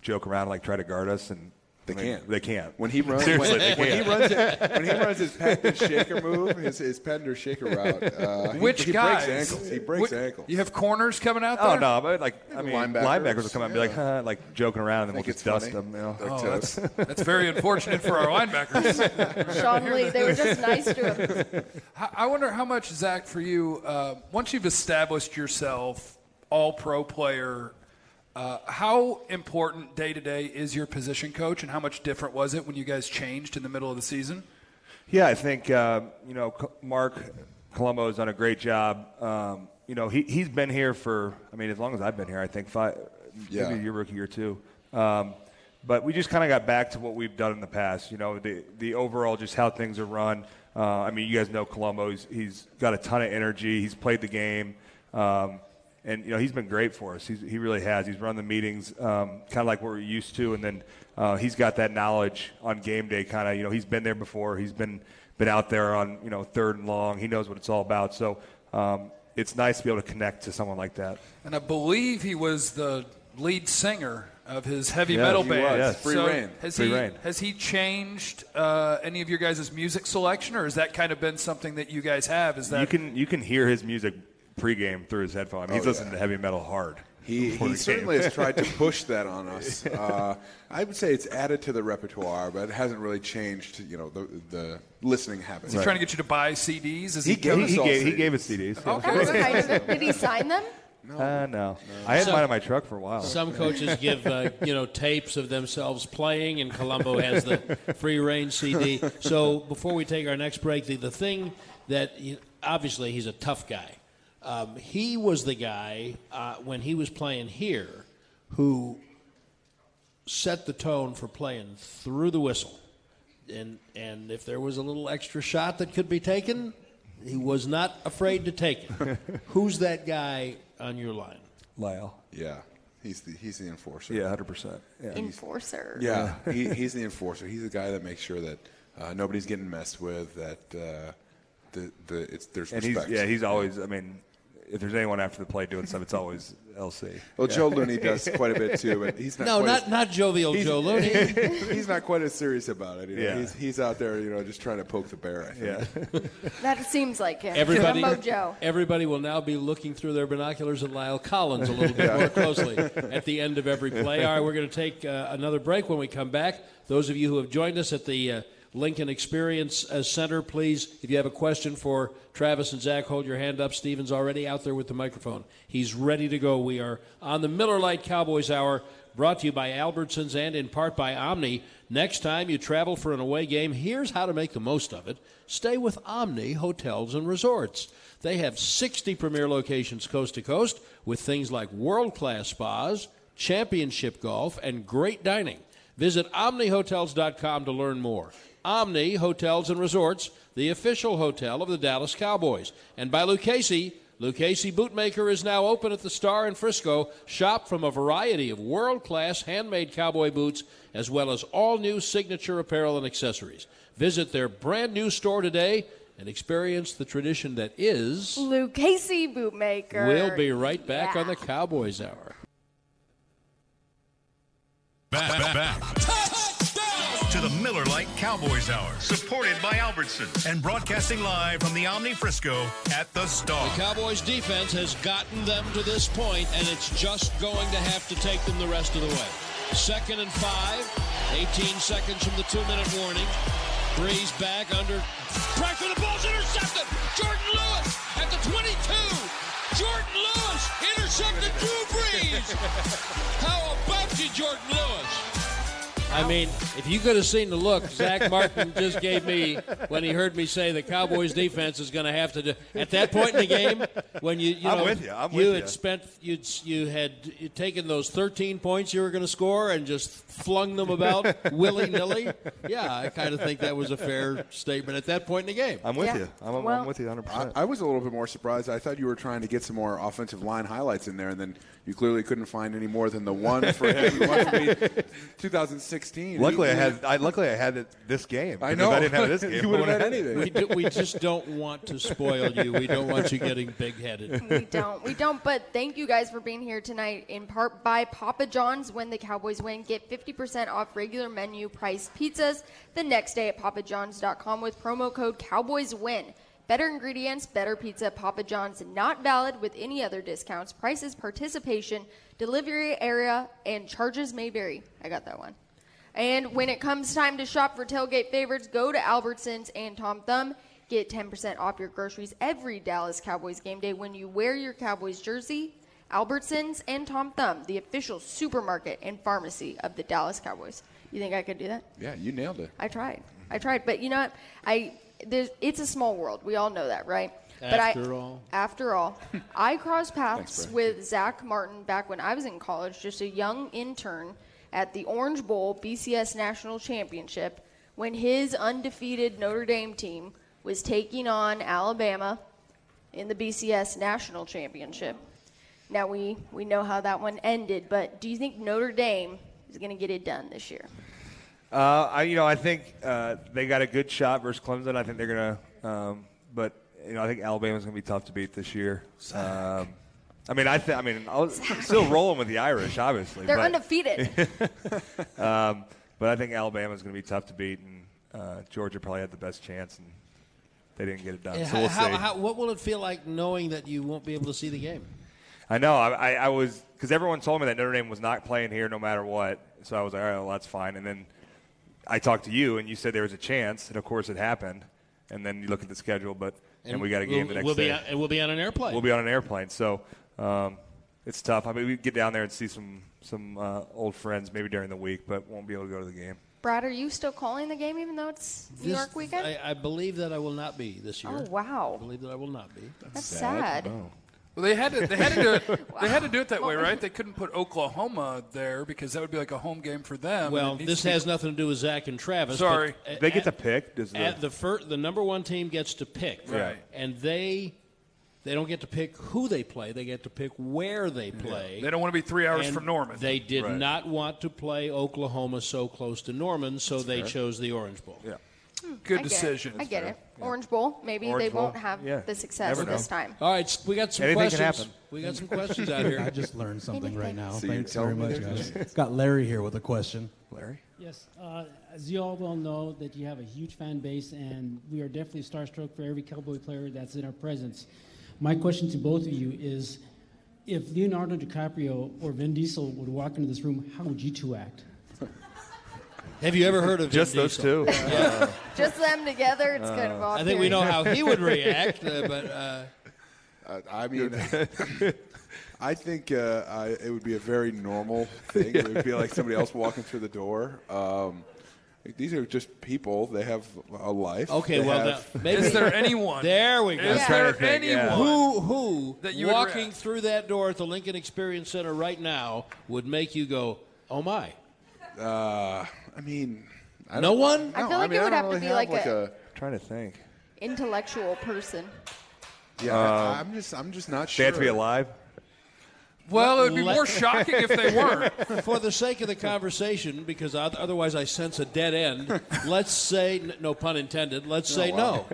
joke around, like try to guard us, and They I mean, can't. They can't. When he runs, Seriously, when, they when he can't. runs, it, when he runs his pender shaker move, his, his pender shaker route, uh, he- Which he, guys? breaks ankles. He breaks What- ankles. You have corners coming out Oh there? no, but like I mean, Linebackers, linebackers, will come out and be like, huh, like joking around, and then we'll Think just dust funny. them. You know? Oh, that's, that's very unfortunate for our linebackers. Sean Lee, they were just nice to him. I I wonder how much, Zach, for you, uh, once you've established yourself all pro player, uh, how important day to day is your position coach, and how much different was it when you guys changed in the middle of the season? Yeah, I think uh, you know Co- Marc Colombo has done a great job. Um, you know, he he's been here for I mean, as long as I've been here, I think five, Yeah. maybe your rookie year too. Um, but we just kind of got back to what we've done in the past. You know, the the overall just how things are run. Uh, I mean, you guys know Colombo. He's, he's got a ton of energy. He's played the game. Um, and you know he's been great for us. He's, he really has. He's run the meetings um, kind of like what we're used to, and then uh, he's got that knowledge on game day. Kind of you know he's been there before. He's been been out there on you know third and long. He knows what it's all about. So um, it's nice to be able to connect to someone like that. And I believe he was the lead singer of his heavy Yeah, metal he band. was. Yes. Free so reign. Has Free he reign. has he changed uh, any of your guys' music selection, or has that kind of been something that you guys have? Is that you can you can hear his music pregame through his headphone. I mean, he's Oh, listening yeah. to heavy metal hard. He, he certainly has tried to push that on us. Uh, I would say it's added to the repertoire, but it hasn't really changed, you know, the, the listening habits. is he trying to get you to buy CDs? Is he, He gave He, us he all gave, he CDs. gave us CDs. That was kind of it. Did he sign them? Uh, no. I had So- mine in my truck for a while. Some coaches give uh, you know tapes of themselves playing, and Colombo has the free range CD. So before we take our next break, the, the thing that he, obviously he's a tough guy. Um, he was the guy uh, when he was playing here who set the tone for playing through the whistle. And and if there was a little extra shot that could be taken, he was not afraid to take it. Who's that guy on your line? La'el. Yeah, he's the, he's the enforcer. Yeah, hundred percent. Yeah. Enforcer. Yeah, he, he's the enforcer. He's the guy that makes sure that uh, nobody's getting messed with. That uh, the the it's there's And respect. he's yeah, he's always. I mean, if there's anyone after the play doing stuff, it's always LC. well, Joe Looney does quite a bit too, but he's not. No, quite not as, not jovial he's, Joe Looney. he's not quite as serious about it. You know? Yeah. he's he's out there, you know, just trying to poke the bear. I think. Yeah. That seems like him. Everybody, Joe. everybody will now be looking through their binoculars at La'el Collins a little bit more closely at the end of every play. All right, we're going to take uh, another break. When we come back, those of you who have joined us at the uh, Lincoln Experience Center, please, if you have a question for Travis and Zach, hold your hand up. Steven's already out there with the microphone. He's ready to go. We are on the Miller Lite Cowboys Hour. Brought to you by Albertsons and in part by Omni. Next time you travel for an away game, here's how to make the most of it. Stay with Omni Hotels and Resorts. They have 60 premier locations coast to coast with things like world class spas, championship golf, and great dining. Visit OmniHotels.com to learn more. Omni Hotels and Resorts, the official hotel of the Dallas Cowboys. And by Lucchese, Lucchese Bootmaker is now open at the Star in Frisco. Shop from a variety of world class handmade cowboy boots, as well as all new signature apparel and accessories. Visit their brand new store today and experience the tradition that is. Lucchese Bootmaker. We'll be right back Yeah. on the Cowboys Hour. Back, back, back Touchdown! To the Miller Lite Cowboys Hour, supported by Albertsons and broadcasting live from the Omni Frisco at the Star. The Cowboys defense has gotten them to this point, and it's just going to have to take them the rest of the way. Second and five, 18 seconds from the two minute warning. Brees back under pressure. The ball's intercepted. Jourdan Lewis at the 22. Jourdan Lewis intercepted Drew Brees. How about you, Jourdan Lewis? I mean, if you could have seen the look Zach Martin just gave me when he heard me say the Cowboys defense is going to have to do at that point in the game when you you I'm know with you. I'm you with had you. spent you you had you'd taken those 13 points you were going to score and just flung them about willy nilly. Yeah, I kind of think that was a fair statement at that point in the game. I'm with Yeah. you. I'm, I'm with you 100. I, I was a little bit more surprised. I thought you were trying to get some more offensive line highlights in there, and then you clearly couldn't find any more than the one for him. one for me. 16. Luckily, He- I had. I luckily I had it, this game. I know. If I didn't have this game, I would've wouldn't had have anything. We, do, we just don't want to spoil you. We don't want you getting big headed. we don't. We don't. But thank you guys for being here tonight. In part by Papa John's. When the Cowboys win, get 50% off regular menu price pizzas the next day at papajohns.com with promo code Cowboys Win. Better ingredients, better pizza. Papa John's not valid with any other discounts. Prices, participation, delivery area, and charges may vary. I got that one. And when it comes time to shop for tailgate favorites, go to Albertsons and Tom Thumb. Get 10% off your groceries every Dallas Cowboys game day when you wear your Cowboys jersey. Albertsons and Tom Thumb, the official supermarket and pharmacy of the Dallas Cowboys. You think I could do that? Yeah, you nailed it. I tried. I tried, but you know what? I it's a small world. We all know that, right? but After I, all. after all, I crossed paths Brian. with Zach Martin back when I was in college, just a young intern at the Orange Bowl BCS National Championship when his undefeated Notre Dame team was taking on Alabama in the BCS National Championship. Now we we know how that one ended, but do you think Notre Dame is going to get it done this year? Uh, I, you know, I think uh, they got a good shot versus Clemson. I think they're gonna, um, but you know, I think Alabama's gonna be tough to beat this year. Um, I mean, I, th- I mean, I was still rolling with the Irish, obviously. They're but, undefeated. um, but I think Alabama's gonna be tough to beat, and uh, Georgia probably had the best chance, and they didn't get it done. So we'll how, see. how, what will it feel like knowing that you won't be able to see the game? I know. I, I, I was because everyone told me that Notre Dame was not playing here no matter what. So I was like, all right, well, that's fine. And then I talked to you, and you said there was a chance, and of course it happened. And then you look at the schedule, but and, we got a game we'll, the next we'll day. Be on, and we'll be on an airplane. we'll be on an airplane, so um, it's tough. I mean, we get down there and see some some uh, old friends maybe during the week, but won't be able to go to the game. Brad, are you still calling the game even though it's New This- York weekend? I, I believe that I will not be this year. oh I wow, believe that I will not be. that's sad. Well, they had to they had to do it, they had to do it that way, right? They couldn't put Oklahoma there because that would be like a home game for them. Well, and it needs this to be- has nothing to do with Zach and Travis. Sorry. but They get to pick. Does the, At the fir- the number one team gets to pick, Right. And they they don't get to pick who they play; they get to pick where they play. They don't want to be three hours And from Norman. They did Right. not want to play Oklahoma so close to Norman, so they fair. chose the Orange Bowl. yeah. Good I decision. It. I get it. Orange Bowl. Maybe Orange they Bowl. won't have Yeah. the success Never know. this time. All right, we got some Anything can questions. happen. We got some questions out here. I just learned something right now. So you're Thanks very telling me much, guys. Got Larry here with a question. Larry. Yes, uh, as you all well know, that you have a huge fan base, and we are definitely starstruck for every Cowboy player that's in our presence. My question to both of you is, if Leonardo DiCaprio or Vin Diesel would walk into this room, how would you two act? Have you ever heard of Vin Just those Diesel? two. Just them together. It's kind of odd. I think we know how he would react, uh, but uh, Uh, I mean, I think uh, I, it would be a very normal thing. It would be like somebody else walking through the door. Um, these are just people. They have a life. okay. They Well, have- now, maybe Is there anyone? there we go. Is trying there to think, yeah. anyone? Who who That you would walking react. through that door at the Lincoln Experience Center right now would make you go, "Oh my"? uh, I mean, I No don't- one? I no, feel like mean, it would have don't to really be like, a, a trying to think. intellectual person. yeah. I, I'm just I'm just not sure They sure. have to be alive. Well, it would be Let- more shocking if they weren't. For the sake of the conversation, because oth- otherwise I sense a dead end. let's say, n- no pun intended. Let's say no.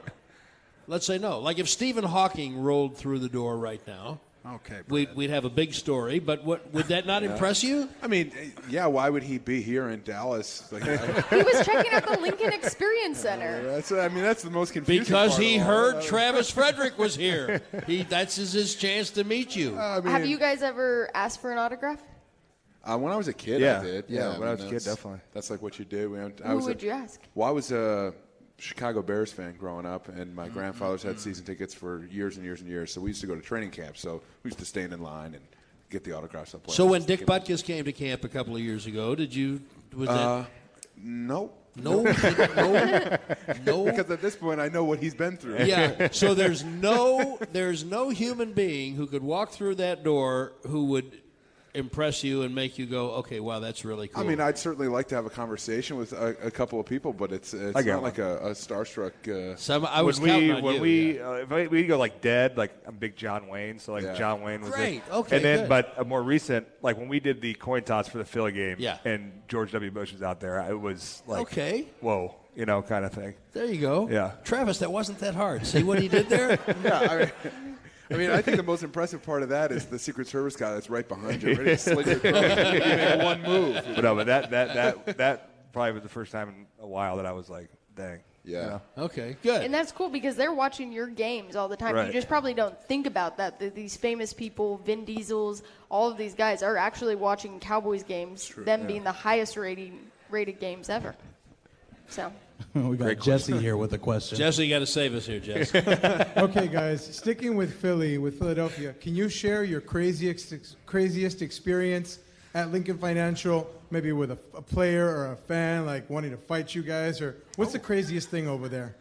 Let's say no. Like if Stephen Hawking rolled through the door right now, Okay. we'd, we'd have a big story. But what, would that not impress you? I mean, yeah. Why would he be here in Dallas? Like, I, He was checking out the Lincoln Experience Center. that's I mean, that's the most confusing. Because part he of heard Uh, Travis Frederick was here. He that's his, his chance to meet you. I mean, Have you guys ever asked for an autograph? Uh, when I was a kid, Yeah. I did. Yeah, Yeah, when I was a kid, definitely. That's like what you do. We went, I Who was would a, you ask? Well, I was a Chicago Bears fan growing up, and Mm-hmm. my grandfathers had season tickets for years and years and years. So we used to go to training camp. So we used to stand in line and get the autographs up. So when Dick Butkus came to camp a couple of years ago, did you was that uh, nope. no no no Because at this point, I know what he's been through. yeah. So there's no there's no human being who could walk through that door who would impress you and make you go, okay, wow, that's really cool? I mean, I'd certainly like to have a conversation with a, a couple of people, but it's it's I not got like a, a starstruck. Uh, Some I was when counting we on when you, we yeah. uh, if I, we go like dead, like I'm big John Wayne, so like Yeah. John Wayne was Great. it. Okay, And then, good. but a more recent, like when we did the coin toss for the Philly game, Yeah. and George W. Bush was out there, it was like Okay. whoa, you know, kind of thing. There you go. Yeah. Travis, that wasn't that hard. See what he did there? yeah, I mean, I mean, I think the most impressive part of that is the Secret Service guy that's right behind you, ready to slit your throat. You make one move. But no, but that that that that probably was the first time in a while that I was like, dang. Yeah. You know? okay, good. And that's cool because they're watching your games all the time. You just probably don't think about that. that these famous people, Vin Diesels, all of these guys are actually watching Cowboys games, them being the highest rating, rated games ever. So, we got Jesse here with a question. Jesse, you got to save us here, Jesse. okay, guys, sticking with Philly, with Philadelphia, can you share your craziest craziest experience at Lincoln Financial, maybe with a, a player or a fan, like wanting to fight you guys, or what's the oh. craziest thing over there?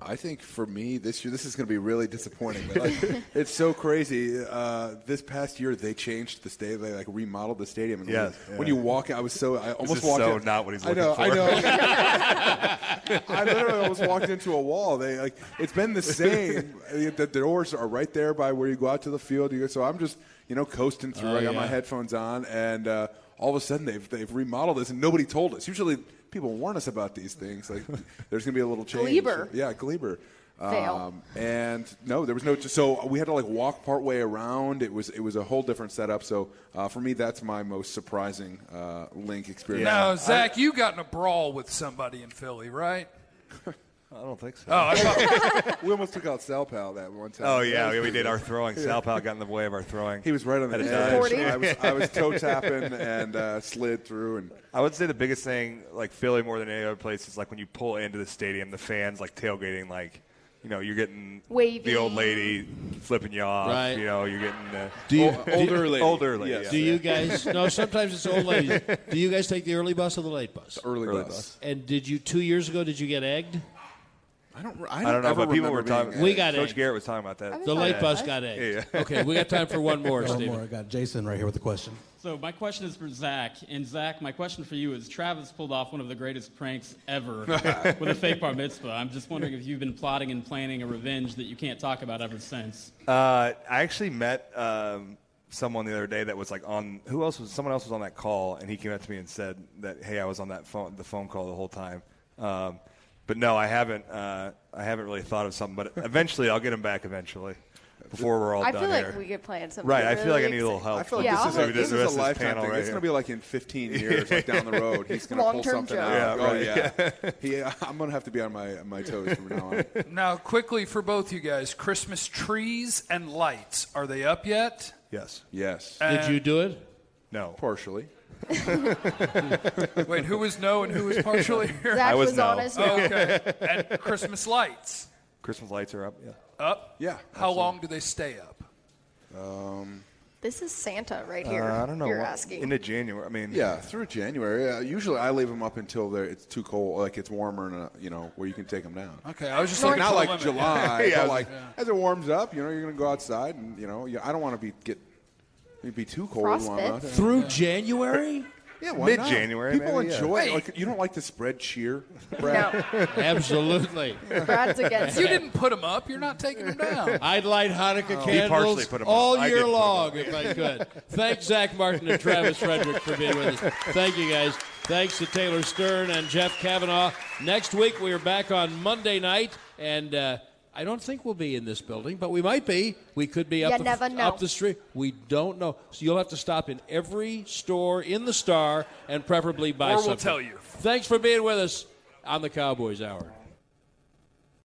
I think for me this year, this is going to be really disappointing. But like, it's so crazy. Uh, this past year, they changed the stadium. They like remodeled the stadium. And Yes, when, yeah. when you walk, in, I was so I almost walked. so in- not what he's I know. looking I know. I literally almost walked into a wall. They like it's been the same. the doors are right there by where you go out to the field. You go, so I'm just you know coasting through. Oh, I got my headphones on, and uh, all of a sudden they've they've remodeled this, and nobody told us. Usually people warn us about these things. Like there's going to be a little change. Gleber. Yeah, Gleber. Fail. Um, and no, there was no. So we had to like walk part way around. It was it was a whole different setup. So uh, for me, that's my most surprising uh, link experience. Now, Zach, you got in a brawl with somebody in Philly, right? I don't think so. Oh, I thought, we almost took out Sal Pal that one time. Oh That yeah, we did our throwing. Sal Pal got in the way of our throwing. He was right on the Had a edge. Forty. I was, I was toe tapping and uh, slid through. And I would say the biggest thing, like Philly more than any other place, is like when you pull into the stadium, the fans like tailgating, like you know, you're getting Waving. the old lady flipping you off. Right. You know, you're getting the Do you- o- older lady. Older lady. Yes. yeah. Do you guys? No, sometimes it's old ladies. Do you guys take the early bus or the late bus? early, Early bus. bus. And did you two years ago? Did you get egged? I don't. I don't, I don't know, ever but people were remember being talking. We got Coach egged. Garrett was talking about that. The late Yeah. bus got egged. Yeah. Okay, we got time for one more, One more. I got Jason right here with a question. So my question is for Zach, and Zach, my question for you is: Travis pulled off one of the greatest pranks ever with a fake bar mitzvah. I'm just wondering if you've been plotting and planning a revenge that you can't talk about ever since. Uh, I actually met um, someone the other day that was like on. Who else was? Someone else was on that call, and he came up to me and said that, "Hey, I was on that phone, the phone call the whole time." Um, but no, I haven't. Uh, I haven't really thought of something. But eventually, I'll get him back eventually. Before we're all done. I done feel here. like we could plan something. right, I feel like I need a little help. I feel like Yeah, this is a, help this The is rest a of this lifetime panel thing. right it's going to be like in 15 years, like down the road. He's going to pull Long-term something joke. out. Yeah, oh right. yeah. he, I'm going to have to be on my my toes from now on. now, quickly for both you guys, Christmas trees and lights, are they up yet? yes. Yes, Did you do it? No. partially. Wait, who was no and who was partially here? Zach I was no. honest. Oh, okay. And Christmas lights Christmas lights are up. Yeah. up. Yeah. How long do they stay up? This is Santa right here. Uh, I don't know. You're what- asking. Into January. I mean. Yeah, through January. Uh, usually, I leave them up until they're, it's too cold, like it's warmer, and uh, you know where you can take them down. Okay, I was just North- looking Not like limit. July, Yeah. but like as it warms up, you know, you're going to go outside, and you know, you, I don't want to be get it'd be too cold. Frostbite. out there. Through January? Yeah, why not? Mid-January, People maybe, yeah. enjoy. Wait. it. Like, you don't like to spread cheer, Brad? no, Absolutely. Brad's against You it. didn't put them up. You're not taking them down. I'd light Hanukkah He partially candles put 'em all up. I year put 'em long if I could. Thanks, Zach Martin and Travis Frederick, for being with us. Thank you, guys. Thanks to Taylor Stern and Jeff Kavanaugh. Next week, we are back on Monday night, and uh, I don't think we'll be in this building, but we might be. We could be up, You the, never know. up the street. We don't know. So you'll have to stop in every store in the Star and preferably buy Or we'll tell you. Thanks for being with us on the Cowboys Hour.